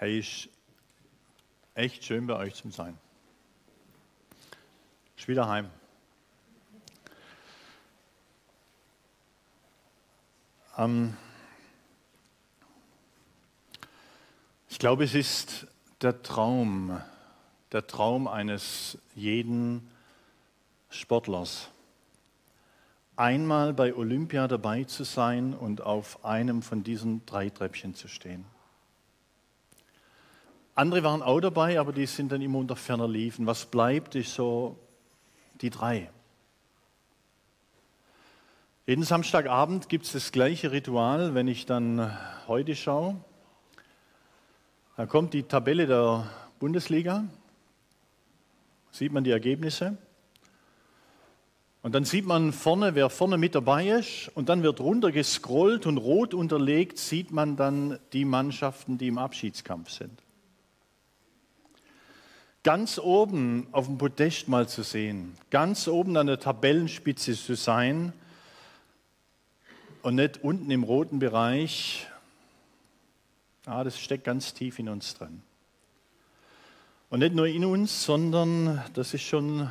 Hey, ist echt schön bei euch zu sein. Ich bin wieder heim. Ähm ich glaube, es ist der Traum, der Traum eines jeden Sportlers, einmal bei Olympia dabei zu sein und auf einem von diesen drei Treppchen zu stehen. Andere waren auch dabei, aber die sind dann immer unter ferner Liefen. Was bleibt, ist so die drei. Jeden Samstagabend gibt es das gleiche Ritual, wenn ich dann heute schaue. Da kommt die Tabelle der Bundesliga, sieht man die Ergebnisse. Und dann sieht man vorne, wer vorne mit dabei ist. Und dann wird runter gescrollt und rot unterlegt sieht man dann die Mannschaften, die im Abschiedskampf sind ganz oben auf dem Podest mal zu sehen, ganz oben an der Tabellenspitze zu sein und nicht unten im roten Bereich, ah, das steckt ganz tief in uns drin. Und nicht nur in uns, sondern das ist schon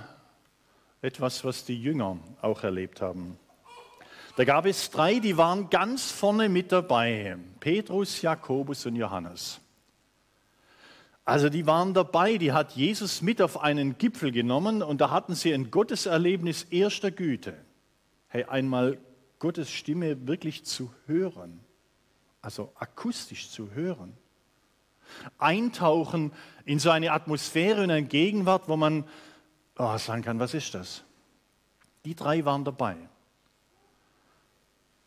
etwas, was die Jünger auch erlebt haben. Da gab es drei, die waren ganz vorne mit dabei. Petrus, Jakobus und Johannes. Also die waren dabei, die hat Jesus mit auf einen Gipfel genommen und da hatten sie ein Gotteserlebnis erster Güte. Hey, einmal Gottes Stimme wirklich zu hören, also akustisch zu hören. Eintauchen in so eine Atmosphäre und eine Gegenwart, wo man oh, sagen kann, was ist das? Die drei waren dabei.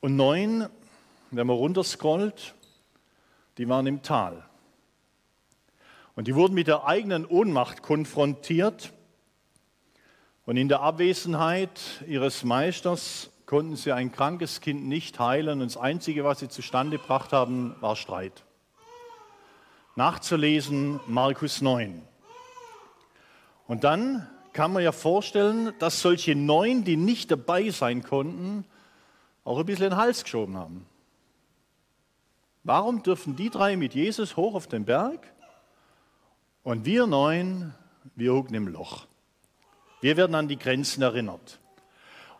Und neun, wenn man runterscrollt, die waren im Tal. Und die wurden mit der eigenen Ohnmacht konfrontiert. Und in der Abwesenheit ihres Meisters konnten sie ein krankes Kind nicht heilen. Und das Einzige, was sie zustande gebracht haben, war Streit. Nachzulesen Markus 9. Und dann kann man ja vorstellen, dass solche neun, die nicht dabei sein konnten, auch ein bisschen den Hals geschoben haben. Warum dürfen die drei mit Jesus hoch auf den Berg und wir neun, wir hucken im Loch. Wir werden an die Grenzen erinnert.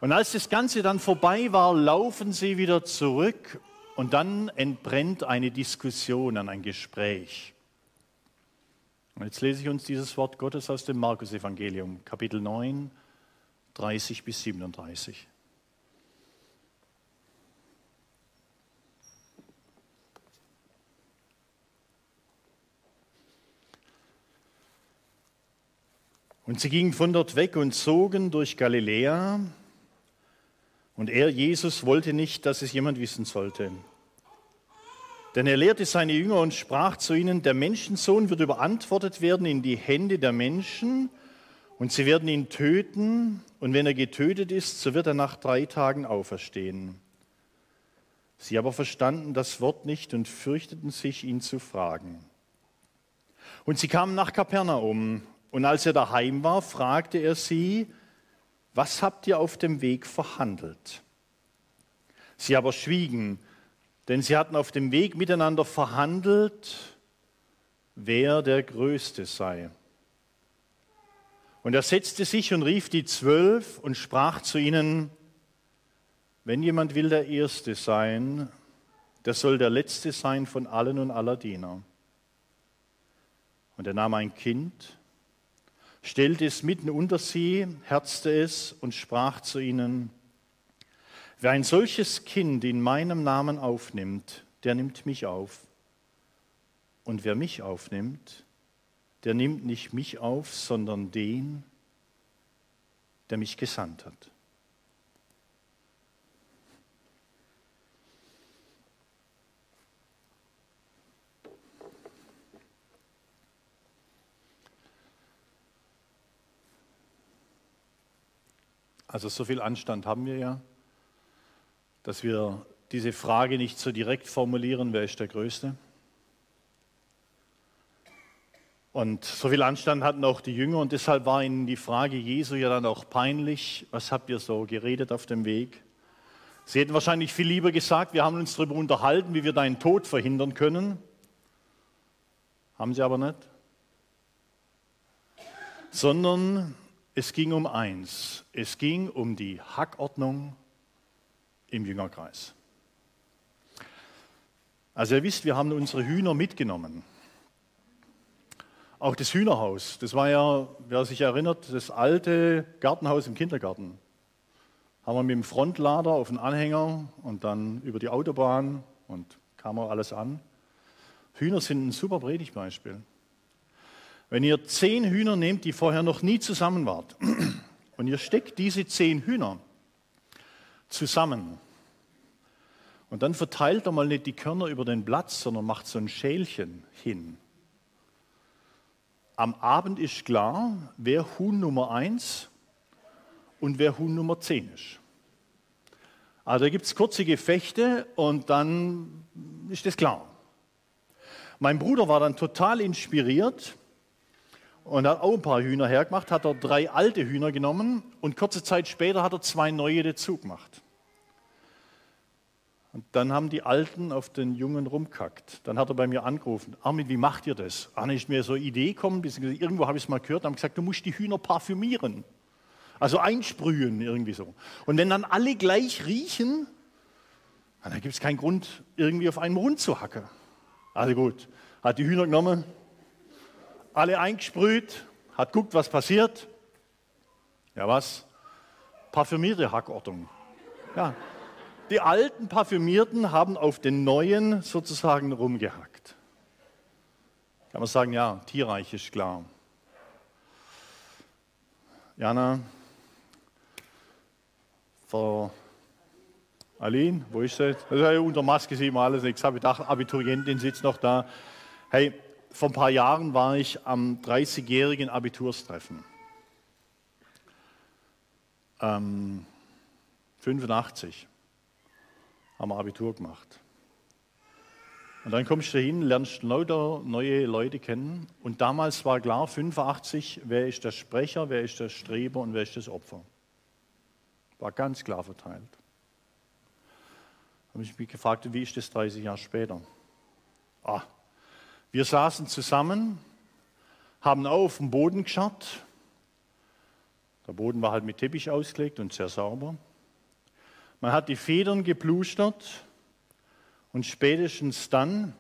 Und als das Ganze dann vorbei war, laufen sie wieder zurück und dann entbrennt eine Diskussion, ein Gespräch. Und jetzt lese ich uns dieses Wort Gottes aus dem Markus-Evangelium, Kapitel 9, 30 bis 37. Und sie gingen von dort weg und zogen durch Galiläa. Und er, Jesus, wollte nicht, dass es jemand wissen sollte. Denn er lehrte seine Jünger und sprach zu ihnen, der Menschensohn wird überantwortet werden in die Hände der Menschen und sie werden ihn töten und wenn er getötet ist, so wird er nach drei Tagen auferstehen. Sie aber verstanden das Wort nicht und fürchteten sich, ihn zu fragen. Und sie kamen nach Kapernaum und als er daheim war, fragte er sie, was habt ihr auf dem Weg verhandelt? Sie aber schwiegen, denn sie hatten auf dem Weg miteinander verhandelt, wer der Größte sei. Und er setzte sich und rief die Zwölf und sprach zu ihnen, wenn jemand will der Erste sein, der soll der Letzte sein von allen und aller Diener. Und er nahm ein Kind, stellte es mitten unter sie, herzte es und sprach zu ihnen, wer ein solches Kind in meinem Namen aufnimmt, der nimmt mich auf. Und wer mich aufnimmt, der nimmt nicht mich auf, sondern den, der mich gesandt hat. Also so viel Anstand haben wir ja, dass wir diese Frage nicht so direkt formulieren, wer ist der Größte. Und so viel Anstand hatten auch die Jünger und deshalb war ihnen die Frage Jesu ja dann auch peinlich, was habt ihr so geredet auf dem Weg? Sie hätten wahrscheinlich viel lieber gesagt, wir haben uns darüber unterhalten, wie wir deinen Tod verhindern können. Haben sie aber nicht. Sondern es ging um eins. Es ging um die Hackordnung im Jüngerkreis. Also ihr wisst, wir haben unsere Hühner mitgenommen. Auch das Hühnerhaus, das war ja, wer sich erinnert, das alte Gartenhaus im Kindergarten. Haben wir mit dem Frontlader auf den Anhänger und dann über die Autobahn und kam auch alles an. Hühner sind ein super Predigtbeispiel. Wenn ihr zehn Hühner nehmt, die vorher noch nie zusammen waren, und ihr steckt diese zehn Hühner zusammen, und dann verteilt er mal nicht die Körner über den Platz, sondern macht so ein Schälchen hin. Am Abend ist klar, wer Huhn Nummer 1 und wer Huhn Nummer 10 ist. Also gibt es kurze Gefechte und dann ist das klar. Mein Bruder war dann total inspiriert und hat auch ein paar Hühner hergemacht, hat er drei alte Hühner genommen und kurze Zeit später hat er zwei neue dazu gemacht. Und dann haben die Alten auf den Jungen rumkackt. Dann hat er bei mir angerufen, Armin, wie macht ihr das? Ah, ist mir so eine Idee gekommen, irgendwo habe ich es mal gehört, haben gesagt, du musst die Hühner parfümieren. Also einsprühen irgendwie so. Und wenn dann alle gleich riechen, dann gibt es keinen Grund, irgendwie auf einen Hund zu hacken. Also gut, hat die Hühner genommen, alle eingesprüht, hat guckt, was passiert. Ja was? Parfümierte Hackordnung. Ja, die alten Parfümierten haben auf den neuen sozusagen rumgehackt. Kann man sagen, ja, tierreich ist klar. Jana, Frau Aline, wo ist sie? Also, unter Maske sieht man alles nichts. Habe ich gedacht, Abiturientin sitzt noch da. Hey, vor ein paar Jahren war ich am 30-jährigen Abiturstreffen. Ähm, 85 haben wir Abitur gemacht. Und dann kommst du hin, lernst lauter neue Leute kennen. Und damals war klar, 85, wer ist der Sprecher, wer ist der Streber und wer ist das Opfer. War ganz klar verteilt. Da habe ich mich gefragt, wie ist das 30 Jahre später? Ah, wir saßen zusammen, haben auf den Boden geschaut. Der Boden war halt mit Teppich ausgelegt und sehr sauber. Man hat die Federn geplustert und spätestens dann,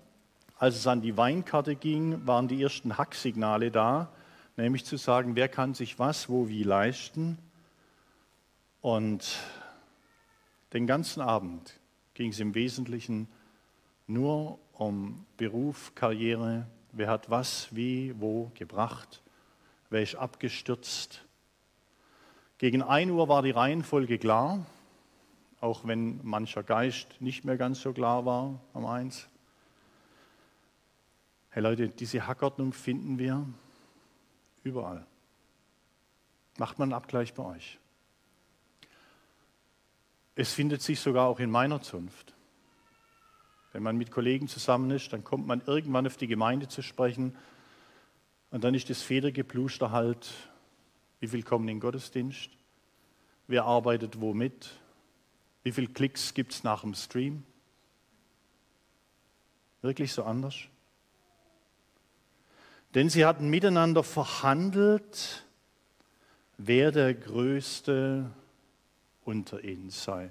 als es an die Weinkarte ging, waren die ersten Hacksignale da, nämlich zu sagen, wer kann sich was, wo, wie leisten. Und den ganzen Abend ging es im Wesentlichen nur um Beruf, Karriere, wer hat was, wie, wo gebracht, wer ist abgestürzt. Gegen 1 Uhr war die Reihenfolge klar auch wenn mancher Geist nicht mehr ganz so klar war am Eins. Hey Leute, diese Hackordnung finden wir überall. Macht man einen Abgleich bei euch. Es findet sich sogar auch in meiner Zunft. Wenn man mit Kollegen zusammen ist, dann kommt man irgendwann auf die Gemeinde zu sprechen und dann ist das Federgepluster halt, wie viel kommen in den Gottesdienst, wer arbeitet womit, wie viele Klicks gibt es nach dem Stream? Wirklich so anders? Denn sie hatten miteinander verhandelt, wer der Größte unter ihnen sei.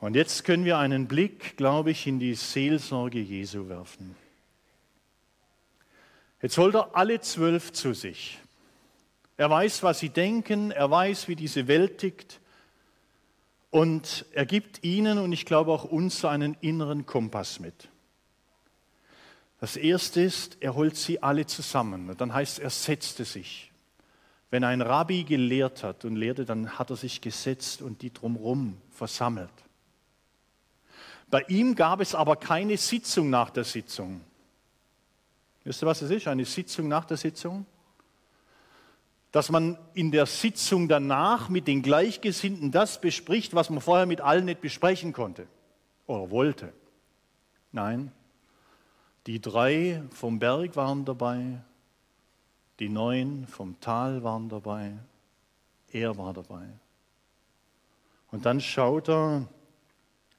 Und jetzt können wir einen Blick, glaube ich, in die Seelsorge Jesu werfen. Jetzt holt er alle zwölf zu sich. Er weiß, was sie denken, er weiß, wie diese Welt tickt. Und er gibt ihnen und ich glaube auch uns einen inneren Kompass mit. Das erste ist, er holt sie alle zusammen. dann heißt es, er setzte sich. Wenn ein Rabbi gelehrt hat und lehrte, dann hat er sich gesetzt und die drumherum versammelt. Bei ihm gab es aber keine Sitzung nach der Sitzung. Wisst ihr, was es ist? Eine Sitzung nach der Sitzung? dass man in der Sitzung danach mit den Gleichgesinnten das bespricht, was man vorher mit allen nicht besprechen konnte oder wollte. Nein, die drei vom Berg waren dabei, die neun vom Tal waren dabei, er war dabei. Und dann schaut er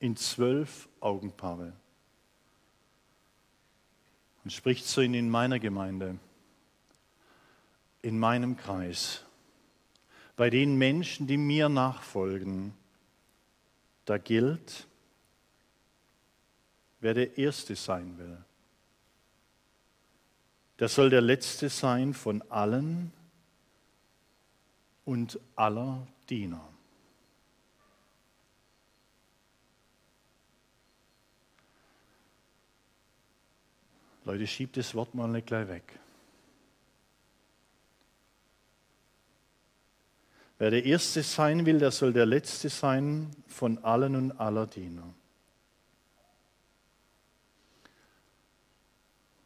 in zwölf Augenpaare. und spricht zu ihnen in meiner Gemeinde, in meinem Kreis, bei den Menschen, die mir nachfolgen, da gilt, wer der Erste sein will. Der soll der Letzte sein von allen und aller Diener. Leute, schiebt das Wort mal nicht gleich weg. Wer der Erste sein will, der soll der Letzte sein von allen und aller Diener.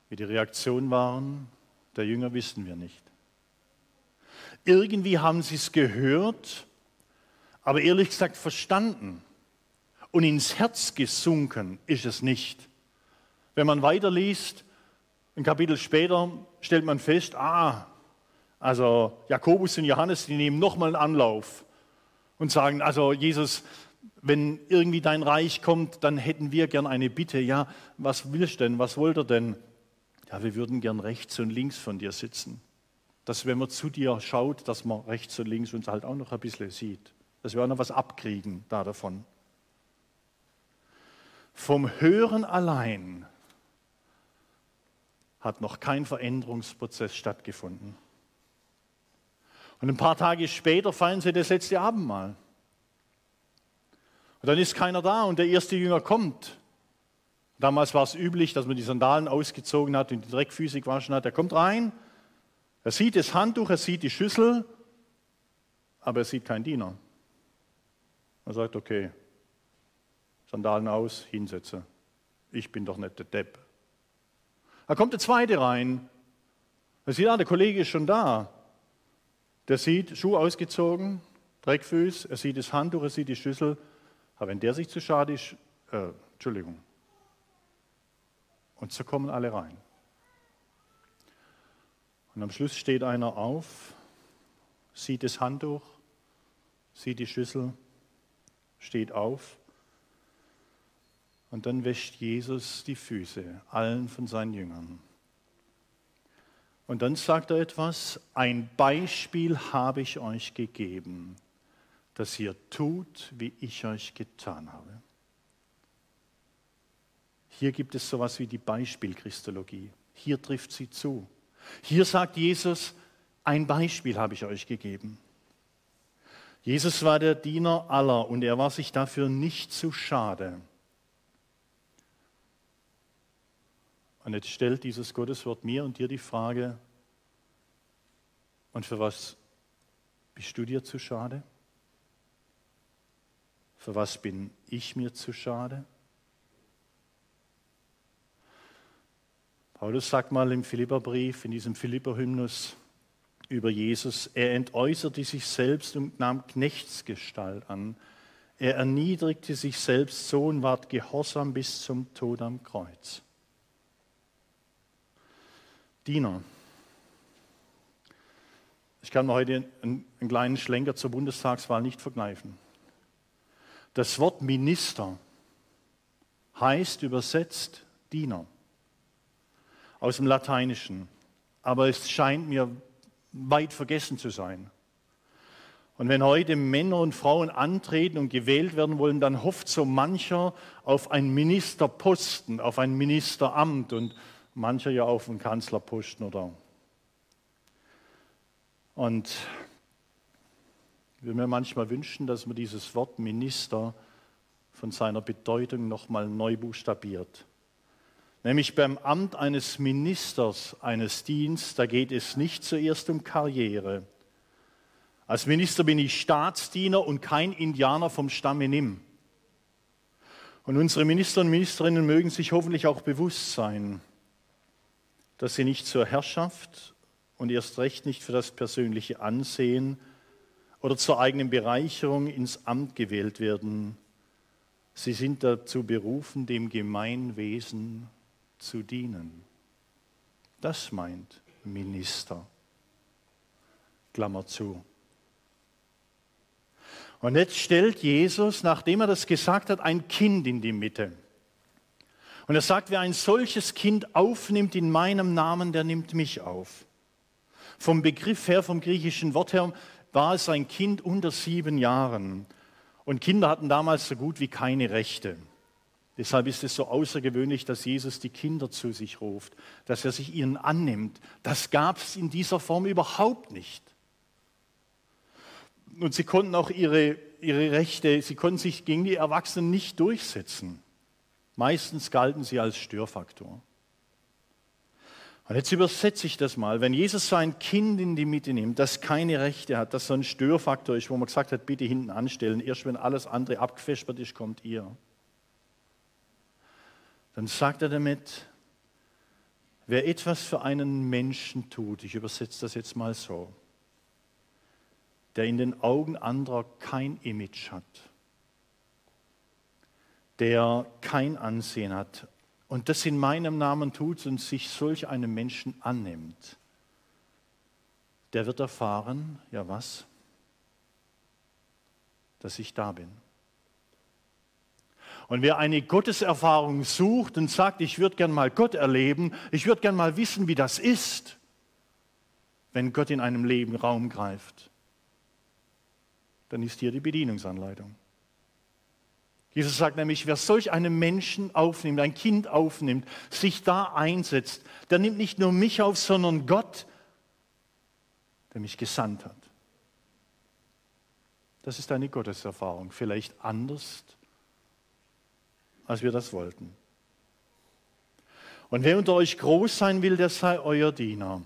Wie die Reaktionen waren der Jünger, wissen wir nicht. Irgendwie haben sie es gehört, aber ehrlich gesagt verstanden und ins Herz gesunken ist es nicht. Wenn man weiterliest, ein Kapitel später stellt man fest, ah, also Jakobus und Johannes, die nehmen nochmal einen Anlauf und sagen, also Jesus, wenn irgendwie dein Reich kommt, dann hätten wir gern eine Bitte. Ja, was willst du denn? Was wollt ihr denn? Ja, wir würden gern rechts und links von dir sitzen. Dass wenn man zu dir schaut, dass man rechts und links uns halt auch noch ein bisschen sieht. Dass wir auch noch was abkriegen da davon. Vom Hören allein hat noch kein Veränderungsprozess stattgefunden. Und ein paar Tage später feiern sie das letzte Abendmahl. Und dann ist keiner da und der erste Jünger kommt. Damals war es üblich, dass man die Sandalen ausgezogen hat und die Dreckfüße gewaschen hat. Er kommt rein, er sieht das Handtuch, er sieht die Schüssel, aber er sieht keinen Diener. Er sagt, okay, Sandalen aus, hinsetze. Ich bin doch nicht der Depp. Da kommt der zweite rein. Er sieht, ah, der Kollege ist schon da. Der sieht Schuh ausgezogen, Dreckfüß, er sieht das Handtuch, er sieht die Schüssel. Aber wenn der sich zu schade ist, äh, Entschuldigung. Und so kommen alle rein. Und am Schluss steht einer auf, sieht das Handtuch, sieht die Schüssel, steht auf. Und dann wäscht Jesus die Füße allen von seinen Jüngern. Und dann sagt er etwas, ein Beispiel habe ich euch gegeben, dass ihr tut, wie ich euch getan habe. Hier gibt es sowas wie die Beispielchristologie. Hier trifft sie zu. Hier sagt Jesus, ein Beispiel habe ich euch gegeben. Jesus war der Diener aller und er war sich dafür nicht zu schade. Und jetzt stellt dieses Gotteswort mir und dir die Frage, und für was bist du dir zu schade? Für was bin ich mir zu schade? Paulus sagt mal im Philipperbrief, in diesem Philipperhymnus über Jesus, er entäußerte sich selbst und nahm Knechtsgestalt an. Er erniedrigte sich selbst so und ward gehorsam bis zum Tod am Kreuz. Diener. Ich kann mir heute einen, einen kleinen Schlenker zur Bundestagswahl nicht verkneifen. Das Wort Minister heißt übersetzt Diener aus dem Lateinischen, aber es scheint mir weit vergessen zu sein. Und wenn heute Männer und Frauen antreten und gewählt werden wollen, dann hofft so mancher auf einen Ministerposten, auf ein Ministeramt und mancher ja auf einen Kanzlerposten oder. Und ich würde mir manchmal wünschen, dass man dieses Wort Minister von seiner Bedeutung nochmal neu buchstabiert. Nämlich beim Amt eines Ministers eines Dienstes, da geht es nicht zuerst um Karriere. Als Minister bin ich Staatsdiener und kein Indianer vom Stamme Nimm. Und unsere Minister und Ministerinnen mögen sich hoffentlich auch bewusst sein, dass sie nicht zur Herrschaft und erst recht nicht für das persönliche Ansehen oder zur eigenen Bereicherung ins Amt gewählt werden. Sie sind dazu berufen, dem Gemeinwesen zu dienen. Das meint Minister. Klammer zu. Und jetzt stellt Jesus, nachdem er das gesagt hat, ein Kind in die Mitte. Und er sagt, wer ein solches Kind aufnimmt in meinem Namen, der nimmt mich auf. Vom Begriff her, vom griechischen Wort her, war es ein Kind unter sieben Jahren. Und Kinder hatten damals so gut wie keine Rechte. Deshalb ist es so außergewöhnlich, dass Jesus die Kinder zu sich ruft, dass er sich ihnen annimmt. Das gab es in dieser Form überhaupt nicht. Und sie konnten auch ihre, ihre Rechte, sie konnten sich gegen die Erwachsenen nicht durchsetzen. Meistens galten sie als Störfaktor. Und jetzt übersetze ich das mal. Wenn Jesus so ein Kind in die Mitte nimmt, das keine Rechte hat, das so ein Störfaktor ist, wo man gesagt hat, bitte hinten anstellen, erst wenn alles andere abgefespert ist, kommt ihr. Dann sagt er damit, wer etwas für einen Menschen tut, ich übersetze das jetzt mal so, der in den Augen anderer kein Image hat, der kein Ansehen hat und das in meinem Namen tut und sich solch einem Menschen annimmt, der wird erfahren, ja was? Dass ich da bin. Und wer eine Gotteserfahrung sucht und sagt, ich würde gern mal Gott erleben, ich würde gern mal wissen, wie das ist, wenn Gott in einem Leben Raum greift, dann ist hier die Bedienungsanleitung. Jesus sagt nämlich, wer solch einen Menschen aufnimmt, ein Kind aufnimmt, sich da einsetzt, der nimmt nicht nur mich auf, sondern Gott, der mich gesandt hat. Das ist eine Gotteserfahrung, vielleicht anders, als wir das wollten. Und wer unter euch groß sein will, der sei euer Diener.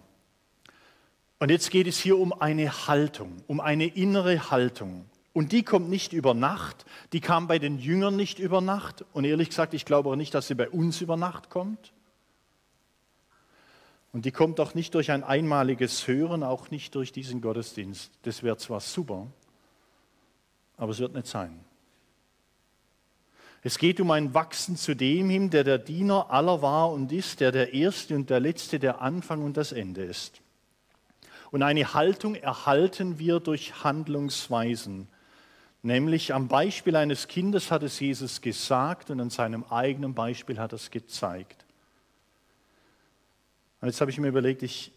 Und jetzt geht es hier um eine Haltung, um eine innere Haltung. Und die kommt nicht über Nacht, die kam bei den Jüngern nicht über Nacht. Und ehrlich gesagt, ich glaube auch nicht, dass sie bei uns über Nacht kommt. Und die kommt auch nicht durch ein einmaliges Hören, auch nicht durch diesen Gottesdienst. Das wäre zwar super, aber es wird nicht sein. Es geht um ein Wachsen zu dem hin, der der Diener aller war und ist, der der Erste und der Letzte, der Anfang und das Ende ist. Und eine Haltung erhalten wir durch Handlungsweisen. Nämlich am Beispiel eines Kindes hat es Jesus gesagt und an seinem eigenen Beispiel hat er es gezeigt. Und jetzt habe ich mir überlegt, ich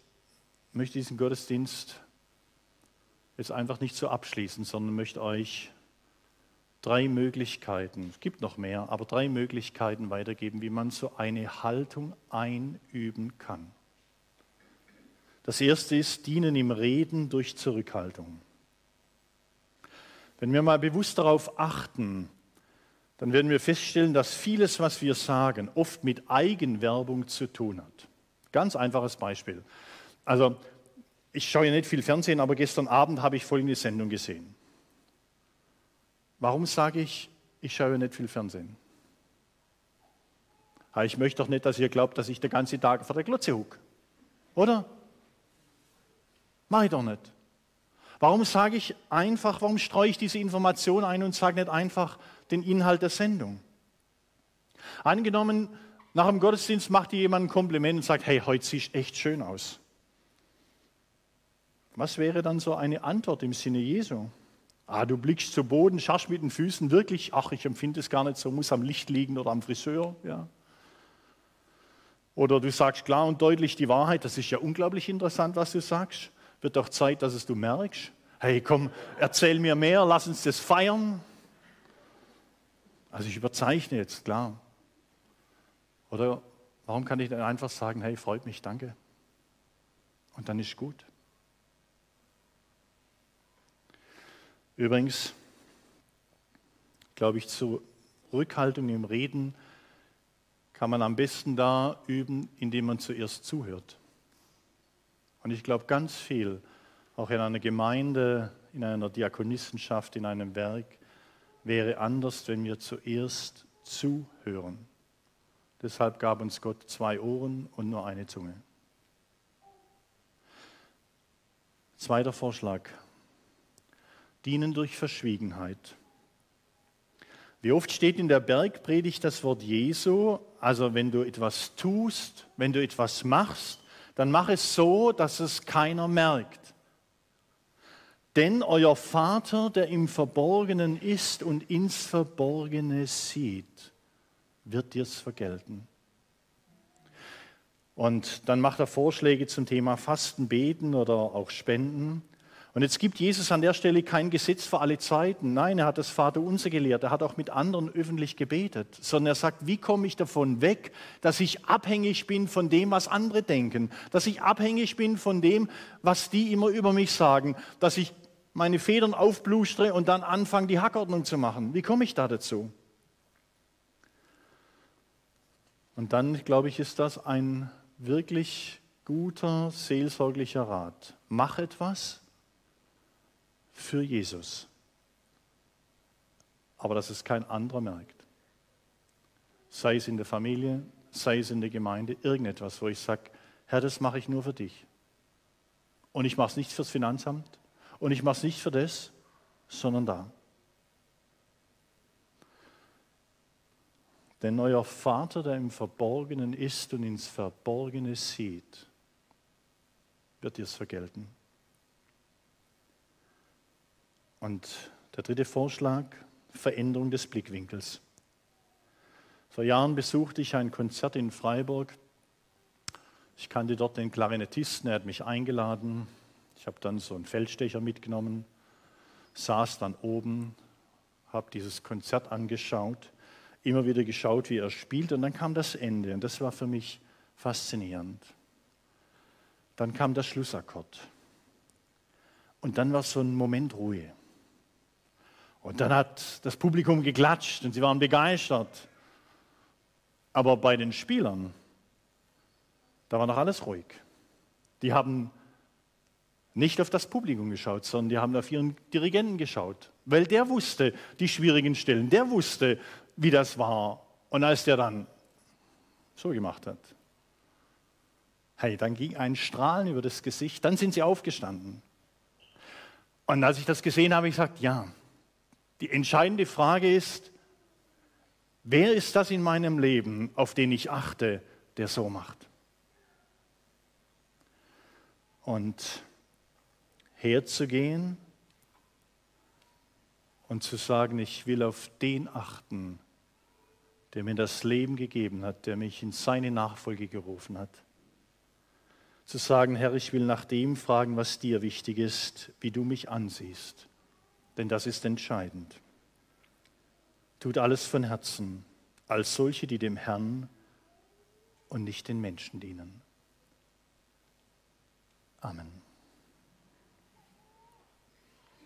möchte diesen Gottesdienst jetzt einfach nicht so abschließen, sondern möchte euch drei Möglichkeiten, es gibt noch mehr, aber drei Möglichkeiten weitergeben, wie man so eine Haltung einüben kann. Das erste ist Dienen im Reden durch Zurückhaltung. Wenn wir mal bewusst darauf achten, dann werden wir feststellen, dass vieles, was wir sagen, oft mit Eigenwerbung zu tun hat. Ganz einfaches Beispiel. Also, ich schaue ja nicht viel Fernsehen, aber gestern Abend habe ich folgende Sendung gesehen. Warum sage ich, ich schaue nicht viel Fernsehen? Ich möchte doch nicht, dass ihr glaubt, dass ich den ganzen Tag vor der Glotze huck. Oder? Mach ich doch nicht. Warum sage ich einfach, warum streue ich diese Information ein und sage nicht einfach den Inhalt der Sendung? Angenommen, nach dem Gottesdienst macht dir jemand ein Kompliment und sagt, hey, heute siehst du echt schön aus. Was wäre dann so eine Antwort im Sinne Jesu? Ah, du blickst zu Boden, schaust mit den Füßen wirklich, ach, ich empfinde es gar nicht so, muss am Licht liegen oder am Friseur. Ja. Oder du sagst klar und deutlich die Wahrheit, das ist ja unglaublich interessant, was du sagst. Wird doch Zeit, dass es du merkst. Hey, komm, erzähl mir mehr, lass uns das feiern. Also ich überzeichne jetzt, klar. Oder warum kann ich dann einfach sagen, hey, freut mich, danke. Und dann ist gut. Übrigens, glaube ich, zur Rückhaltung im Reden kann man am besten da üben, indem man zuerst zuhört. Und ich glaube, ganz viel, auch in einer Gemeinde, in einer Diakonissenschaft, in einem Werk, wäre anders, wenn wir zuerst zuhören. Deshalb gab uns Gott zwei Ohren und nur eine Zunge. Zweiter Vorschlag dienen durch Verschwiegenheit. Wie oft steht in der Bergpredigt das Wort Jesu, also wenn du etwas tust, wenn du etwas machst, dann mach es so, dass es keiner merkt. Denn euer Vater, der im Verborgenen ist und ins Verborgene sieht, wird dir's vergelten. Und dann macht er Vorschläge zum Thema Fasten, Beten oder auch Spenden. Und jetzt gibt Jesus an der Stelle kein Gesetz für alle Zeiten. Nein, er hat das Vaterunser gelehrt. Er hat auch mit anderen öffentlich gebetet. Sondern er sagt, wie komme ich davon weg, dass ich abhängig bin von dem, was andere denken. Dass ich abhängig bin von dem, was die immer über mich sagen. Dass ich meine Federn aufblustere und dann anfange, die Hackordnung zu machen. Wie komme ich da dazu? Und dann, glaube ich, ist das ein wirklich guter seelsorglicher Rat. Mach etwas für Jesus. Aber dass es kein anderer merkt. Sei es in der Familie, sei es in der Gemeinde, irgendetwas, wo ich sage, Herr, das mache ich nur für dich. Und ich mache es nicht fürs Finanzamt und ich mache es nicht für das, sondern da. Denn euer Vater, der im Verborgenen ist und ins Verborgene sieht, wird dir es vergelten. Und der dritte Vorschlag, Veränderung des Blickwinkels. Vor Jahren besuchte ich ein Konzert in Freiburg. Ich kannte dort den Klarinettisten, er hat mich eingeladen. Ich habe dann so einen Feldstecher mitgenommen, saß dann oben, habe dieses Konzert angeschaut, immer wieder geschaut, wie er spielt und dann kam das Ende und das war für mich faszinierend. Dann kam der Schlussakkord und dann war so ein Moment Ruhe. Und dann hat das Publikum geklatscht und sie waren begeistert. Aber bei den Spielern, da war noch alles ruhig. Die haben nicht auf das Publikum geschaut, sondern die haben auf ihren Dirigenten geschaut, weil der wusste die schwierigen Stellen, der wusste, wie das war. Und als der dann so gemacht hat, hey, dann ging ein Strahlen über das Gesicht, dann sind sie aufgestanden. Und als ich das gesehen habe, habe ich gesagt, ja, die entscheidende Frage ist, wer ist das in meinem Leben, auf den ich achte, der so macht? Und herzugehen und zu sagen, ich will auf den achten, der mir das Leben gegeben hat, der mich in seine Nachfolge gerufen hat. Zu sagen, Herr, ich will nach dem fragen, was dir wichtig ist, wie du mich ansiehst denn das ist entscheidend. Tut alles von Herzen, als solche, die dem Herrn und nicht den Menschen dienen. Amen.